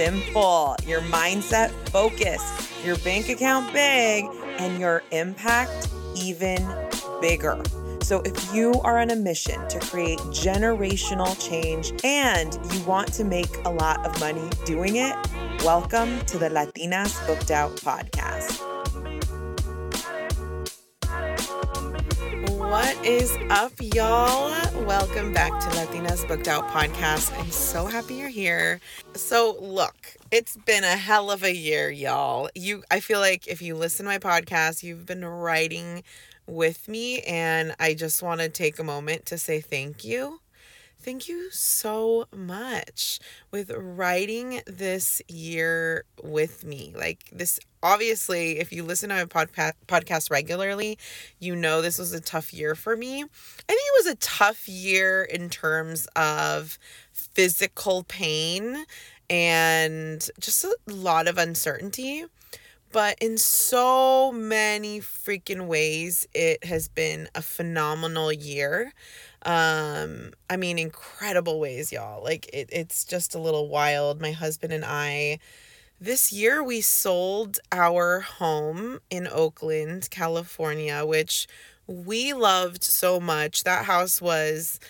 simple, your mindset focused, your bank account big, and your impact even bigger. So, if you are on a mission to create generational change and you want to make a lot of money doing it, welcome to the Latinas Booked Out podcast. What is up, y'all? Welcome back to Latinas Booked Out podcast. I'm so happy you're here. So, look, it's been a hell of a year, y'all. You I feel like if you listen to my podcast, you've been writing with me, and I just want to take a moment to say thank you. Thank you so much with writing this year with me. Like this obviously if you listen to my podca- podcast regularly, you know this was a tough year for me. I think it was a tough year in terms of physical pain and just a lot of uncertainty. But in so many freaking ways, it has been a phenomenal year. Um, I mean, incredible ways, y'all. Like, it, it's just a little wild. My husband and I, this year, we sold our home in Oakland, California, which we loved so much. That house was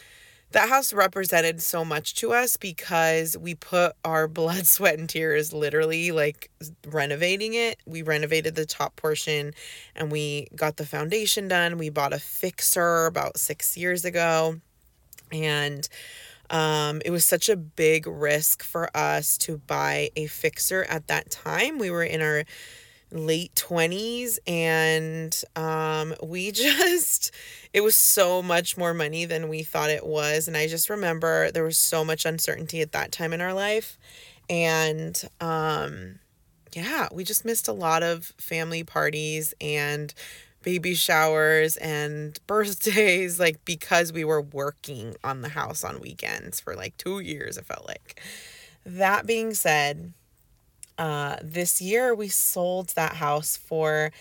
that house represented so much to us because we put our blood, sweat, and tears literally like renovating it. We renovated the top portion and we got the foundation done. We bought a fixer about six years ago. And um, it was such a big risk for us to buy a fixer at that time. We were in our late 20s and um we just it was so much more money than we thought it was and i just remember there was so much uncertainty at that time in our life and um yeah we just missed a lot of family parties and baby showers and birthdays like because we were working on the house on weekends for like 2 years it felt like. That being said uh, this year we sold that house for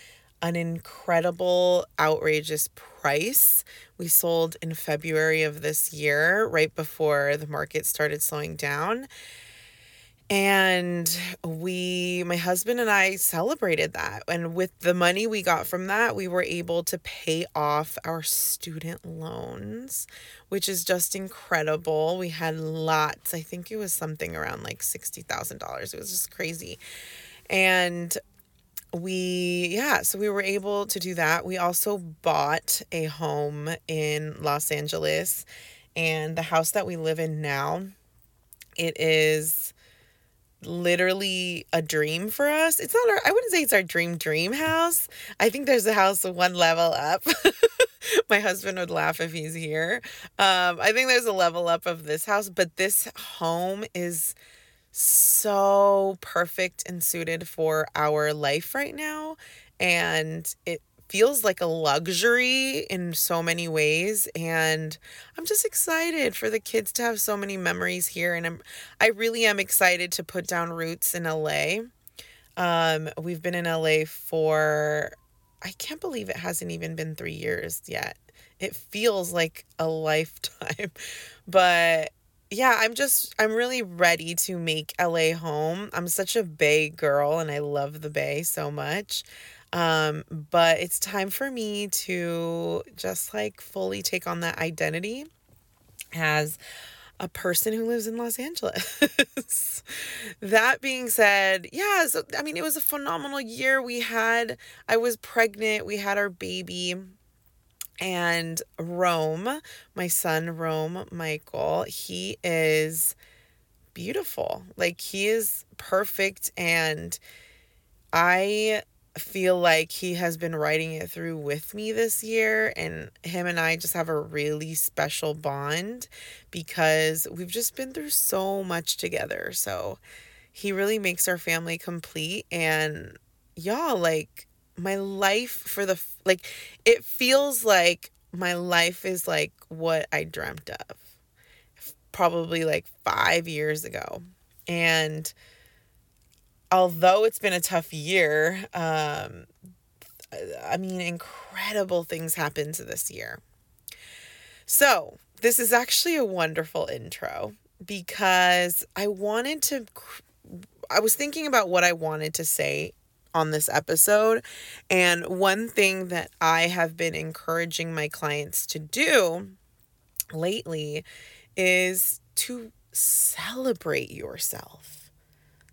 an incredible, outrageous price. We sold in February of this year, right before the market started slowing down. And we, my husband and I celebrated that. And with the money we got from that, we were able to pay off our student loans, which is just incredible. We had lots. I think it was something around like $60,000. It was just crazy. And we, yeah, so we were able to do that. We also bought a home in Los Angeles. And the house that we live in now, it is literally a dream for us. It's not our I wouldn't say it's our dream dream house. I think there's a house one level up. My husband would laugh if he's here. Um I think there's a level up of this house, but this home is so perfect and suited for our life right now and it feels like a luxury in so many ways and I'm just excited for the kids to have so many memories here and I'm I really am excited to put down roots in LA. Um we've been in LA for I can't believe it hasn't even been 3 years yet. It feels like a lifetime. But yeah, I'm just I'm really ready to make LA home. I'm such a Bay girl and I love the Bay so much. Um, but it's time for me to just like fully take on that identity as a person who lives in Los Angeles. that being said, yeah, so I mean, it was a phenomenal year. We had, I was pregnant, we had our baby. And Rome, my son Rome Michael, he is beautiful. Like he is perfect and I feel like he has been writing it through with me this year and him and I just have a really special bond because we've just been through so much together. So he really makes our family complete and y'all like my life for the like it feels like my life is like what I dreamt of probably like 5 years ago and although it's been a tough year um I mean incredible things happened this year so this is actually a wonderful intro because I wanted to I was thinking about what I wanted to say on this episode. And one thing that I have been encouraging my clients to do lately is to celebrate yourself.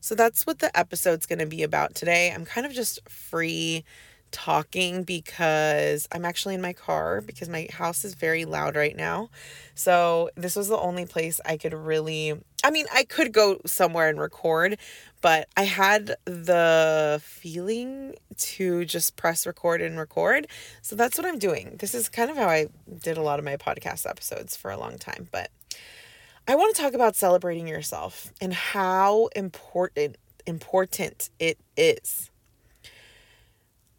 So that's what the episode's going to be about today. I'm kind of just free talking because I'm actually in my car because my house is very loud right now. So this was the only place I could really I mean, I could go somewhere and record, but I had the feeling to just press record and record. So that's what I'm doing. This is kind of how I did a lot of my podcast episodes for a long time, but I want to talk about celebrating yourself and how important important it is.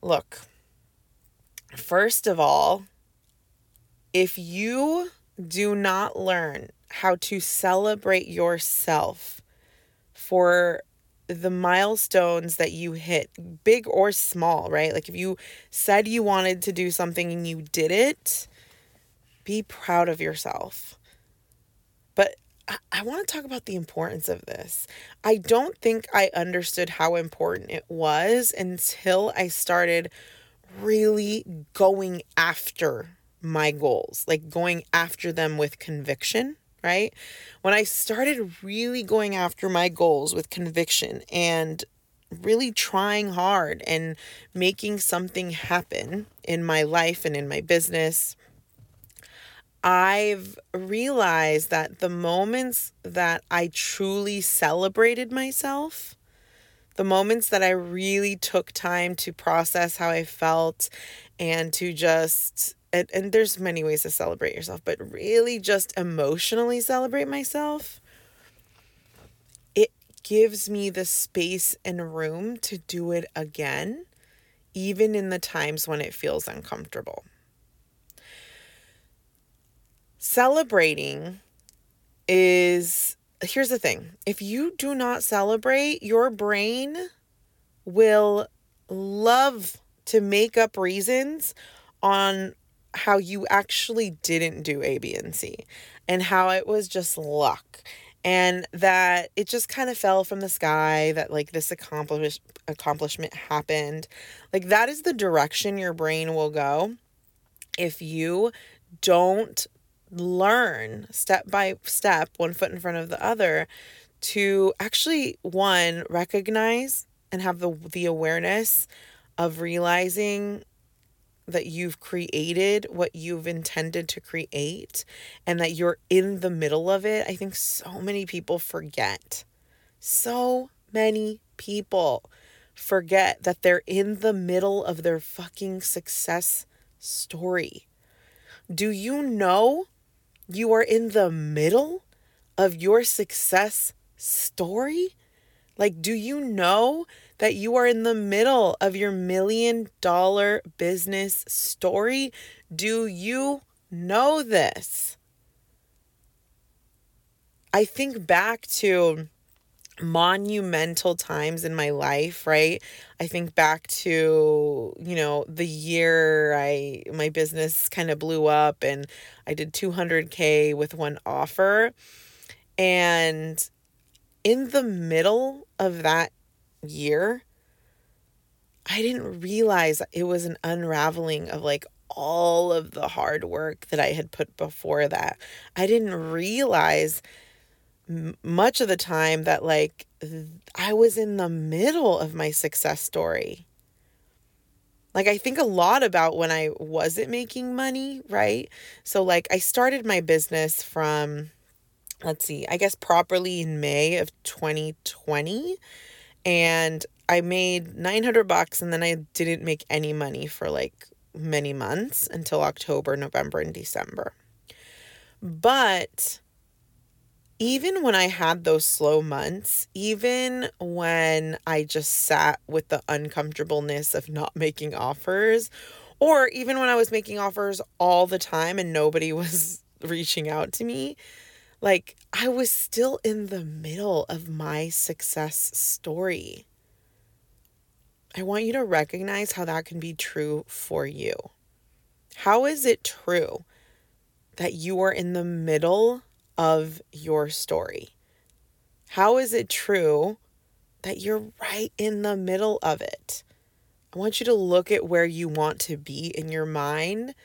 Look, first of all, if you do not learn how to celebrate yourself for the milestones that you hit, big or small, right? Like if you said you wanted to do something and you did it, be proud of yourself. I, I want to talk about the importance of this. I don't think I understood how important it was until I started really going after my goals, like going after them with conviction right? When I started really going after my goals with conviction and really trying hard and making something happen in my life and in my business, I've realized that the moments that I truly celebrated myself, the moments that I really took time to process how I felt and to just and, and there's many ways to celebrate yourself, but really just emotionally celebrate myself, it gives me the space and room to do it again, even in the times when it feels uncomfortable. Celebrating is here's the thing if you do not celebrate, your brain will love to make up reasons on how you actually didn't do A, B, and C, and how it was just luck, and that it just kind of fell from the sky that like this accomplish accomplishment happened. Like that is the direction your brain will go if you don't learn step by step, one foot in front of the other, to actually one recognize and have the the awareness of realizing that you've created what you've intended to create and that you're in the middle of it, I think so many people forget. So many people forget that they're in the middle of their fucking success story. Do you know you are in the middle of your success story? Like, do you know that you are in the middle of your million dollar business story? Do you know this? I think back to monumental times in my life, right? I think back to, you know, the year I my business kind of blew up and I did 200k with one offer and in the middle of that year, I didn't realize it was an unraveling of like all of the hard work that I had put before that. I didn't realize much of the time that like I was in the middle of my success story. Like I think a lot about when I wasn't making money, right? So like I started my business from let's see, I guess properly in May of 2020. And I made 900 bucks and then I didn't make any money for like many months until October, November, and December. But even when I had those slow months, even when I just sat with the uncomfortableness of not making offers, or even when I was making offers all the time and nobody was reaching out to me, like I was still in the middle of my success story. I want you to recognize how that can be true for you. How is it true that you are in the middle of your story? How is it true that you're right in the middle of it? I want you to look at where you want to be in your mind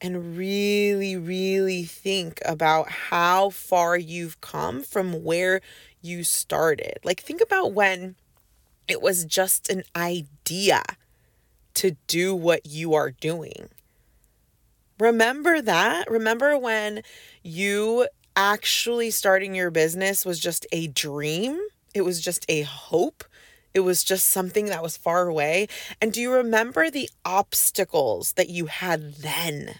and really, really think about how far you've come from where you started. Like, think about when it was just an idea to do what you are doing. Remember that? Remember when you actually starting your business was just a dream? It was just a hope. It was just something that was far away. And do you remember the obstacles that you had then?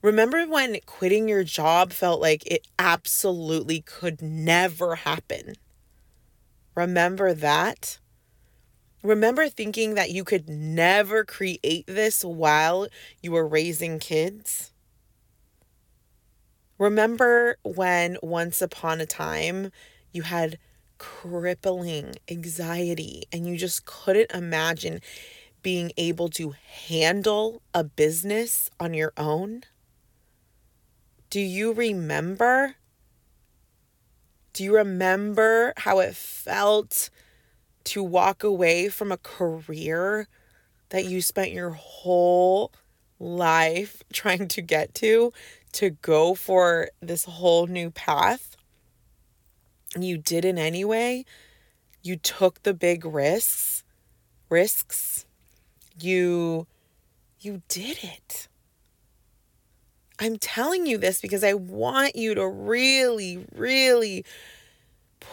Remember when quitting your job felt like it absolutely could never happen? Remember that? Remember thinking that you could never create this while you were raising kids? Remember when once upon a time you had crippling anxiety and you just couldn't imagine being able to handle a business on your own? Do you remember? Do you remember how it felt to walk away from a career that you spent your whole life trying to get to to go for this whole new path and you did it anyway. You took the big risks risks. You you did it. I'm telling you this because i want you to really really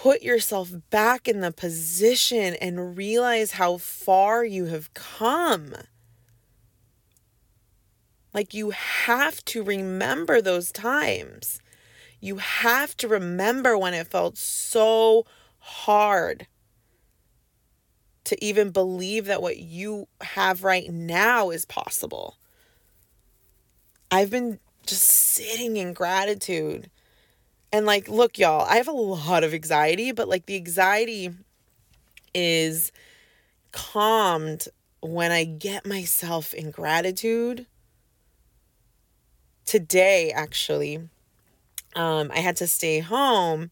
put yourself back in the position and realize how far you have come. Like, you have to remember those times. You have to remember when it felt so hard to even believe that what you have right now is possible. I've been just sitting in gratitude and like, look, y'all, I have a lot of anxiety, but like the anxiety is calmed when I get myself in gratitude. Today, actually, um, I had to stay home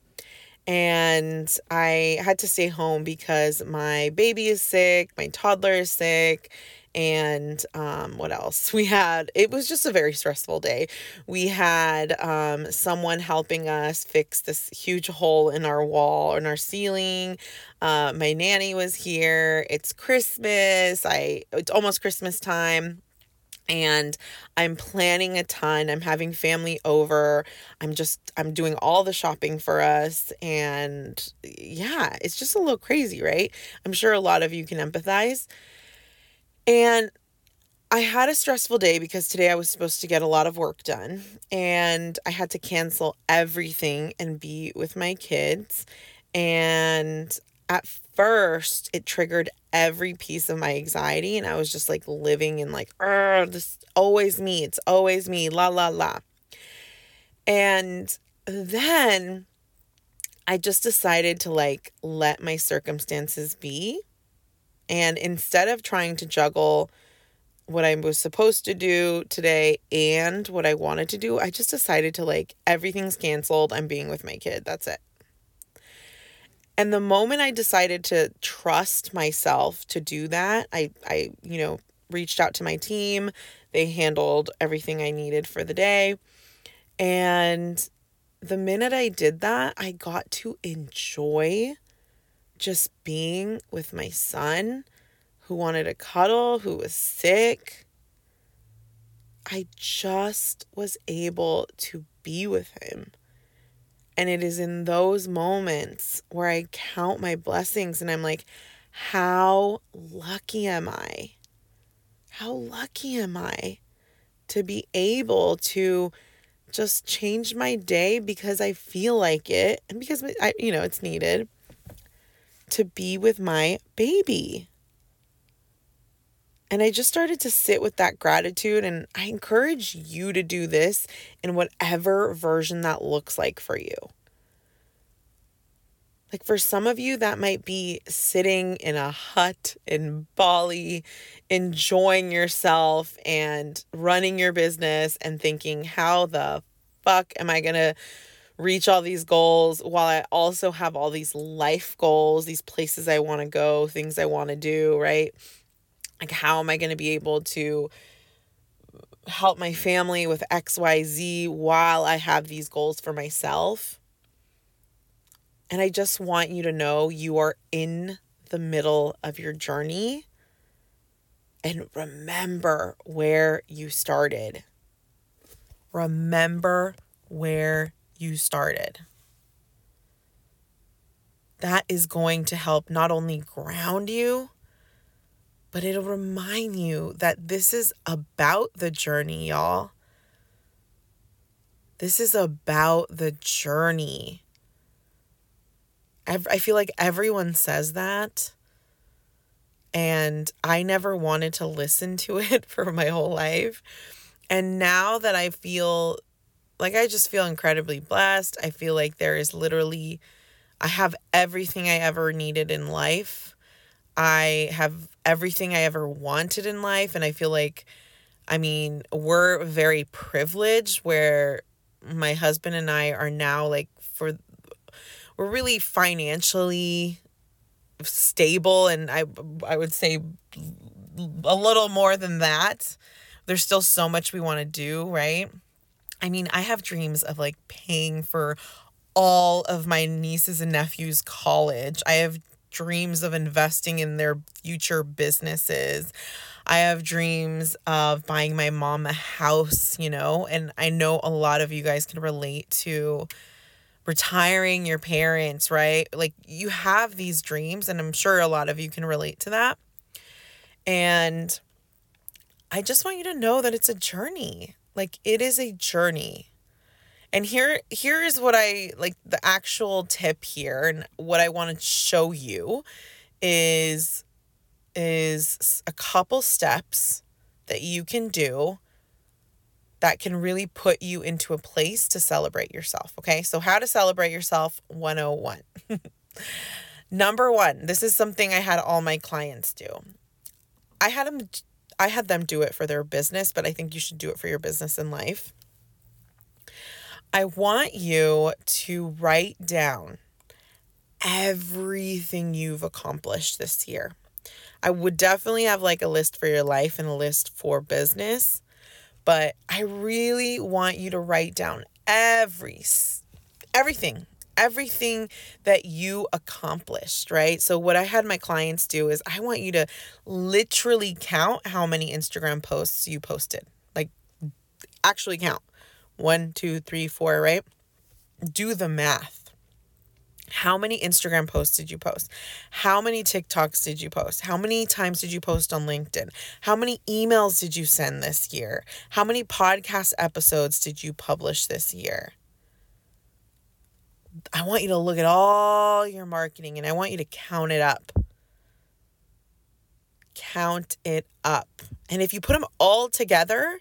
and I had to stay home because my baby is sick, my toddler is sick, and um, what else we had it was just a very stressful day we had um, someone helping us fix this huge hole in our wall in our ceiling uh, my nanny was here it's christmas i it's almost christmas time and I'm planning a ton. I'm having family over. I'm just I'm doing all the shopping for us and yeah, it's just a little crazy, right? I'm sure a lot of you can empathize. And I had a stressful day because today I was supposed to get a lot of work done and I had to cancel everything and be with my kids. And at first, it triggered every piece of my anxiety. And I was just like living in like, oh, this always me. It's always me. La, la, la. And then I just decided to like let my circumstances be and instead of trying to juggle what I was supposed to do today and what I wanted to do, I just decided to like, everything's canceled. I'm being with my kid. That's it. And the moment I decided to trust myself to do that, I, I, you know, reached out to my team. They handled everything I needed for the day. And the minute I did that, I got to enjoy just being with my son who wanted a cuddle, who was sick. I just was able to be with him. And it is in those moments where I count my blessings and I'm like, how lucky am I? How lucky am I to be able to just change my day because I feel like it and because I you know, it's needed to be with my baby. And I just started to sit with that gratitude. And I encourage you to do this in whatever version that looks like for you. Like for some of you, that might be sitting in a hut in Bali, enjoying yourself and running your business and thinking, how the fuck am I going to reach all these goals while I also have all these life goals, these places I want to go, things I want to do, right? Like, how am I going to be able to help my family with XYZ while I have these goals for myself? And I just want you to know you are in the middle of your journey. And remember where you started. Remember where you started. That is going to help not only ground you, but it'll remind you that this is about the journey, y'all. This is about the journey. I feel like everyone says that. And I never wanted to listen to it for my whole life. And now that I feel like I just feel incredibly blessed, I feel like there is literally, I have everything I ever needed in life. I have everything I ever wanted in life. And I feel like, I mean, we're very privileged where my husband and I are now like for we're really financially stable and I I would say a little more than that. There's still so much we want to do, right? I mean, I have dreams of like paying for all of my nieces and nephews' college. I have dreams of investing in their future businesses. I have dreams of buying my mom a house, you know, and I know a lot of you guys can relate to retiring your parents, right? Like you have these dreams, and I'm sure a lot of you can relate to that. And I just want you to know that it's a journey. Like it is a journey. And here here is what I like the actual tip here and what I want to show you is is a couple steps that you can do that can really put you into a place to celebrate yourself. Okay, so how to celebrate yourself 101. Number one, this is something I had all my clients do. I had them I had them do it for their business, but I think you should do it for your business and life. I want you to write down everything you've accomplished this year. I would definitely have like a list for your life and a list for business but I really want you to write down every everything everything that you accomplished, right? So, what I had my clients do is I want you to literally count how many Instagram posts you posted. Like, actually count one, two, three, four, right? Do the math. How many Instagram posts did you post? How many TikToks did you post? How many times did you post on LinkedIn? How many emails did you send this year? How many podcast episodes did you publish this year? I want you to look at all your marketing and I want you to count it up. Count it up. And if you put them all together,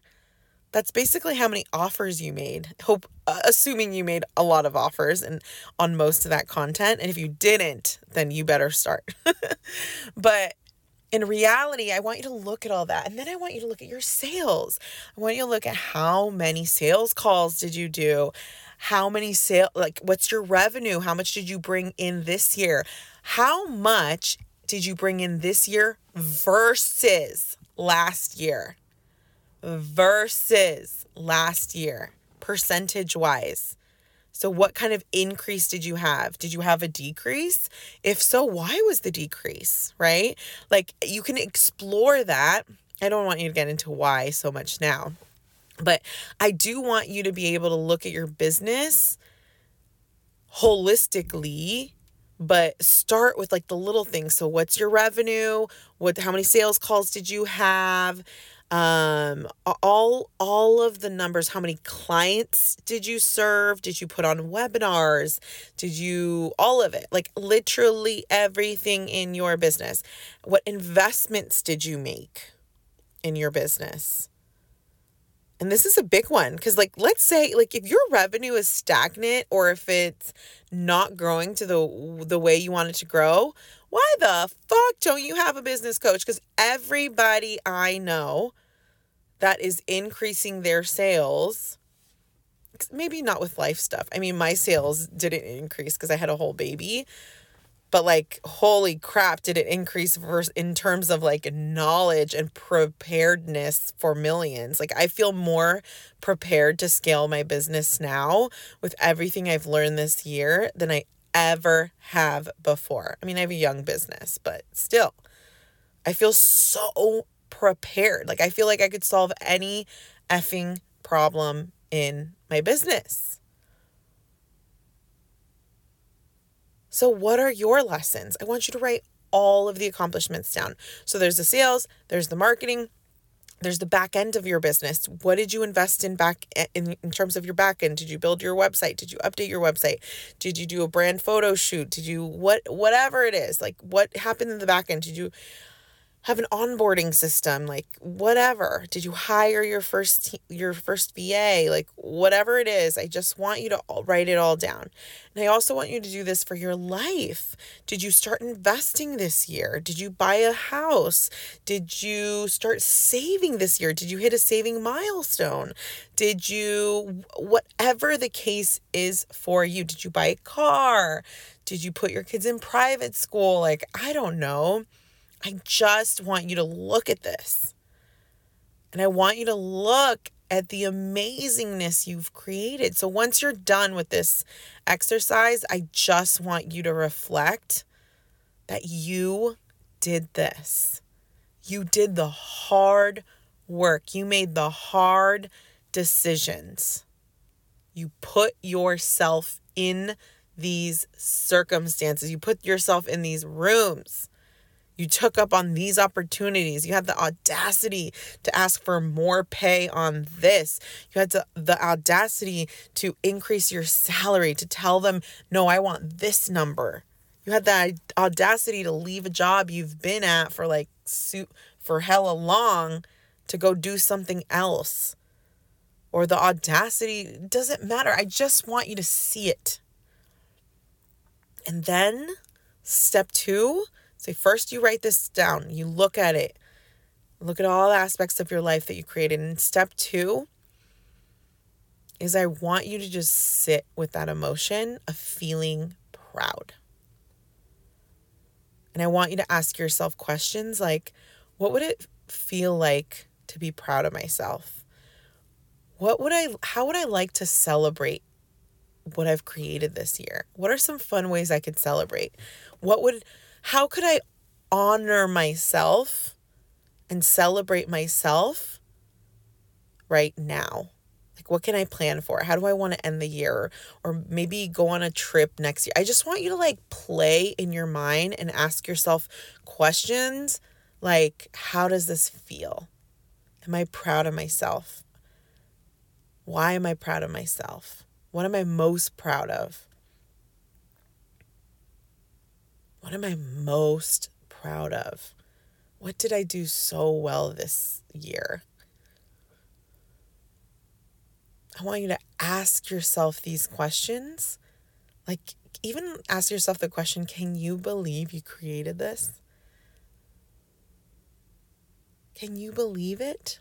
that's basically how many offers you made. Hope uh, assuming you made a lot of offers and on most of that content and if you didn't, then you better start. but in reality, I want you to look at all that. And then I want you to look at your sales. I want you to look at how many sales calls did you do? How many sale like what's your revenue? How much did you bring in this year? How much did you bring in this year versus last year? versus last year, percentage wise. So, what kind of increase did you have? Did you have a decrease? If so, why was the decrease, right? Like, you can explore that. I don't want you to get into why so much now, but I do want you to be able to look at your business holistically but start with like the little things. So what's your revenue? What how many sales calls did you have? Um all all of the numbers. How many clients did you serve? Did you put on webinars? Did you all of it. Like literally everything in your business. What investments did you make in your business and this is a big one because like let's say like if your revenue is stagnant or if it's not growing to the the way you want it to grow why the fuck don't you have a business coach? Because everybody i know that is increasing their sales maybe not with life stuff. I mean my sales didn't increase because i had a whole baby but like holy crap did it increase in terms of like knowledge and preparedness for millions? Like i feel more prepared to scale my business now with everything i've learned this year than i ever have before. I mean i have a young business but still i feel so prepared. Like i feel like i could solve any effing problem in my business So, what are your lessons? I want you to write all of the accomplishments down. So, there's the sales, there's the marketing, there's the back end of your business. What did you invest in back eh, in, in terms of your back end? Did you build your website? Did you update your website? Did you do a brand photo shoot? Did you what whatever it is? Like what happened in the back end? Did you have an onboarding system like whatever. Did you hire your first your first va like whatever it is i just want you to write it all down. And i also want you to do this for your life. Did you start investing this year? Did you buy a house? Did you start saving this year? Did you hit a saving milestone? Did you whatever the case is for you did you buy a car? Did you put your kids in private school? Like i don't know I just want you to look at this. And I want you to look at the amazingness you've created. So once you're done with this exercise, I just want you to reflect that you did this. You did the hard work, you made the hard decisions. You put yourself in these circumstances, you put yourself in these rooms. You took up on these opportunities. You had the audacity to ask for more pay on this. You had to, the audacity to increase your salary, to tell them, no, I want this number. You had the audacity to leave a job you've been at for like suit for hella long to go do something else. Or the audacity doesn't matter. I just want you to see it. And then step two, Say, first you write this down, you look at it, look at all aspects of your life that you created. And step two is I want you to just sit with that emotion of feeling proud. And I want you to ask yourself questions like, what would it feel like to be proud of myself? What would I, how would I like to celebrate what I've created this year? What are some fun ways I could celebrate? What would, how could I honor myself and celebrate myself right now? Like, what can I plan for? How do I want to end the year? Or maybe go on a trip next year. I just want you to like play in your mind and ask yourself questions like, how does this feel? Am I proud of myself? Why am I proud of myself? What am I most proud of? What am I most proud of? What did I do so well this year? I want you to ask yourself these questions. Like, even ask yourself the question can you believe you created this? Can you believe it?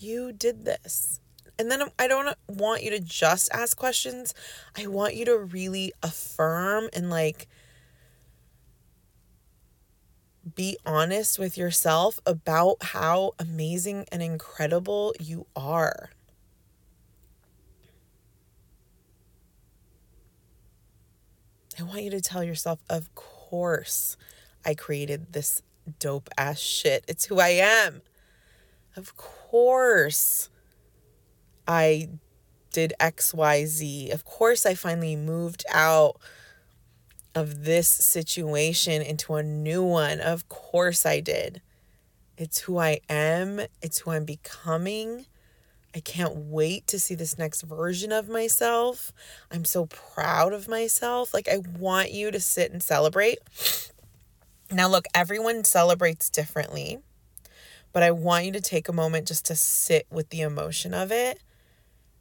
You did this. And then I don't want you to just ask questions. I want you to really affirm and like be honest with yourself about how amazing and incredible you are. I want you to tell yourself, of course, I created this dope ass shit. It's who I am. Of course, I did XYZ. Of course, I finally moved out of this situation into a new one. Of course I did. It's who I am, it's who I'm becoming. I can't wait to see this next version of myself. I'm so proud of myself. Like, I want you to sit and celebrate. Now, look, everyone celebrates differently, but I want you to take a moment just to sit with the emotion of it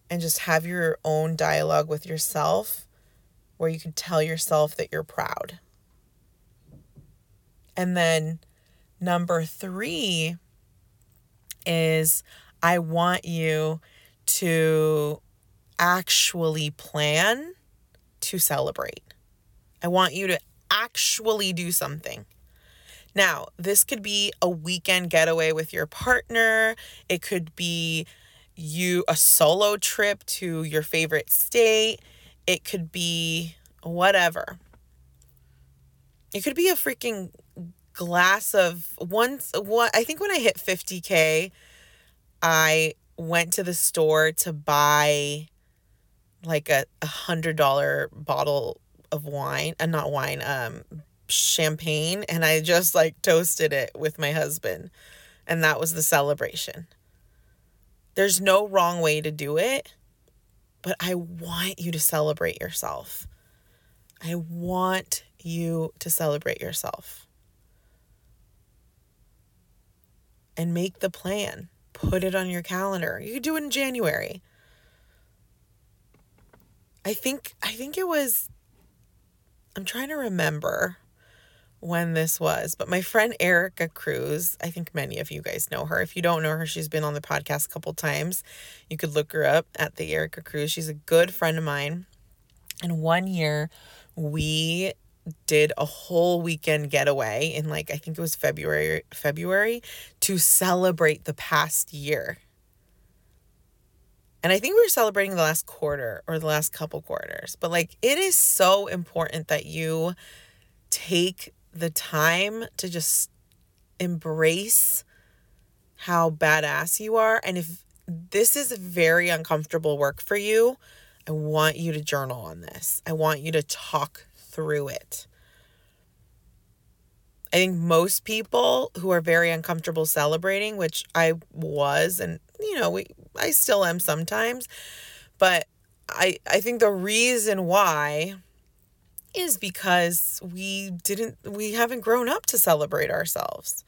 and just have your own dialogue with yourself where you can tell yourself that you're proud. And then number three is I want you to actually plan to celebrate. I want you to actually do something. Now, this could be a weekend getaway with your partner. It could be you a solo trip to your favorite state. It could be whatever. It could be a freaking glass of once what I think when I hit 50k I went to the store to buy like a, a hundred dollar bottle of wine and uh, not wine, um, champagne, and I just like toasted it with my husband. And that was the celebration. There's no wrong way to do it, but I want you to celebrate yourself. I want you to celebrate yourself. And make the plan put it on your calendar. You could do it in January. I think I think it was I'm trying to remember when this was, but my friend Erica Cruz, I think many of you guys know her. If you don't know her, she's been on the podcast a couple times. You could look her up at the Erica Cruz. She's a good friend of mine. And one year we did a whole weekend getaway in like I think it was February February to celebrate the past year. And I think we were celebrating the last quarter or the last couple quarters. But like it is so important that you take the time to just embrace how badass you are and if this is very uncomfortable work for you, I want you to journal on this. I want you to talk through it. I think most people who are very uncomfortable celebrating, which I was and you know, we I still am sometimes, but I I think the reason why is because we didn't we haven't grown up to celebrate ourselves.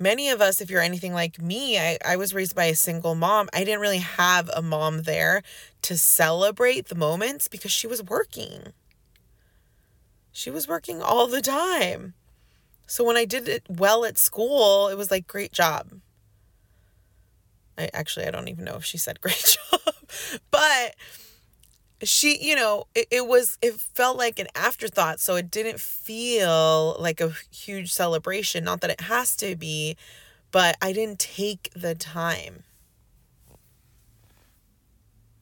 Many of us, if you're anything like me, I, I was raised by a single mom. I didn't really have a mom there to celebrate the moments because she was working. She was working all the time. So when I did it well at school, it was like, great job. I actually, I don't even know if she said great job, but she, you know, it, it was, it felt like an afterthought. So it didn't feel like a huge celebration. Not that it has to be, but I didn't take the time.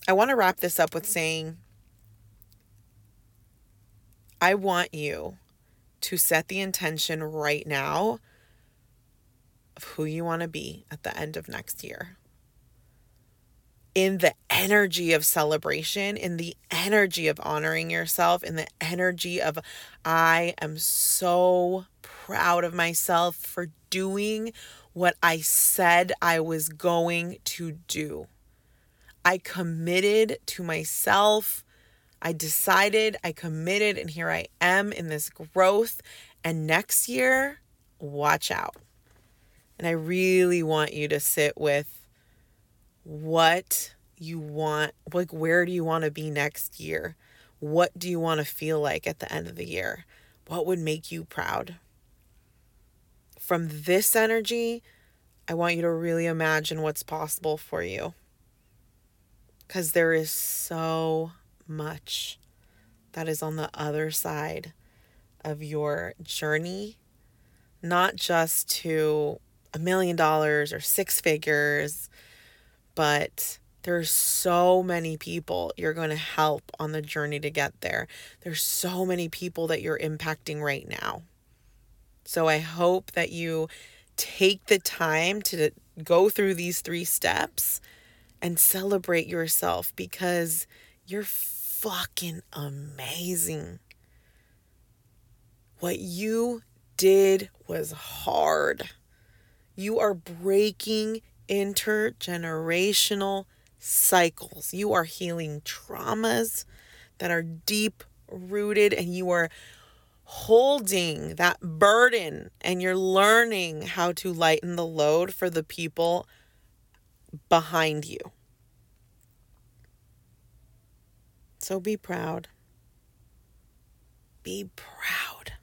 I want to wrap this up with saying I want you to set the intention right now of who you want to be at the end of next year. In the energy of celebration, in the energy of honoring yourself, in the energy of, I am so proud of myself for doing what I said I was going to do. I committed to myself I decided, I committed, and here I am in this growth. And next year, watch out. And I really want you to sit with what you want, like, where do you want to be next year? What do you want to feel like at the end of the year? What would make you proud? From this energy, I want you to really imagine what's possible for you. Because there is so much that is on the other side of your journey, not just to a million dollars or six figures, but there's so many people you're going to help on the journey to get there. There's so many people that you're impacting right now. So I hope that you take the time to go through these three steps and celebrate yourself because you're fucking amazing. What you did was hard. You are breaking intergenerational cycles. You are healing traumas that are deep rooted and you are holding that burden and you're learning how to lighten the load for the people behind you. So be proud. Be proud.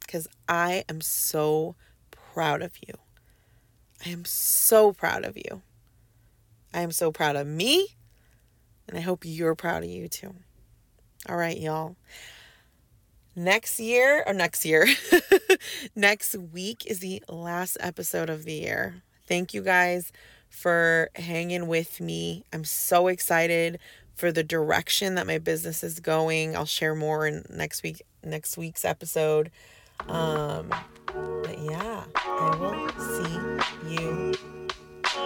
Because I am so proud of you. I am so proud of you. I am so proud of me. And I hope you're proud of you too. All right, y'all. Next year, or next year, next week is the last episode of the year. Thank you guys for hanging with me. I'm so excited for the direction that my business is going. I'll share more in next week next week's episode. Um but yeah,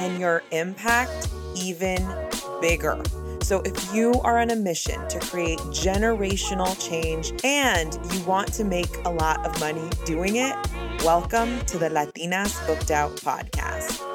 and your impact even bigger. So, if you are on a mission to create generational change and you want to make a lot of money doing it, welcome to the Latinas Booked Out podcast.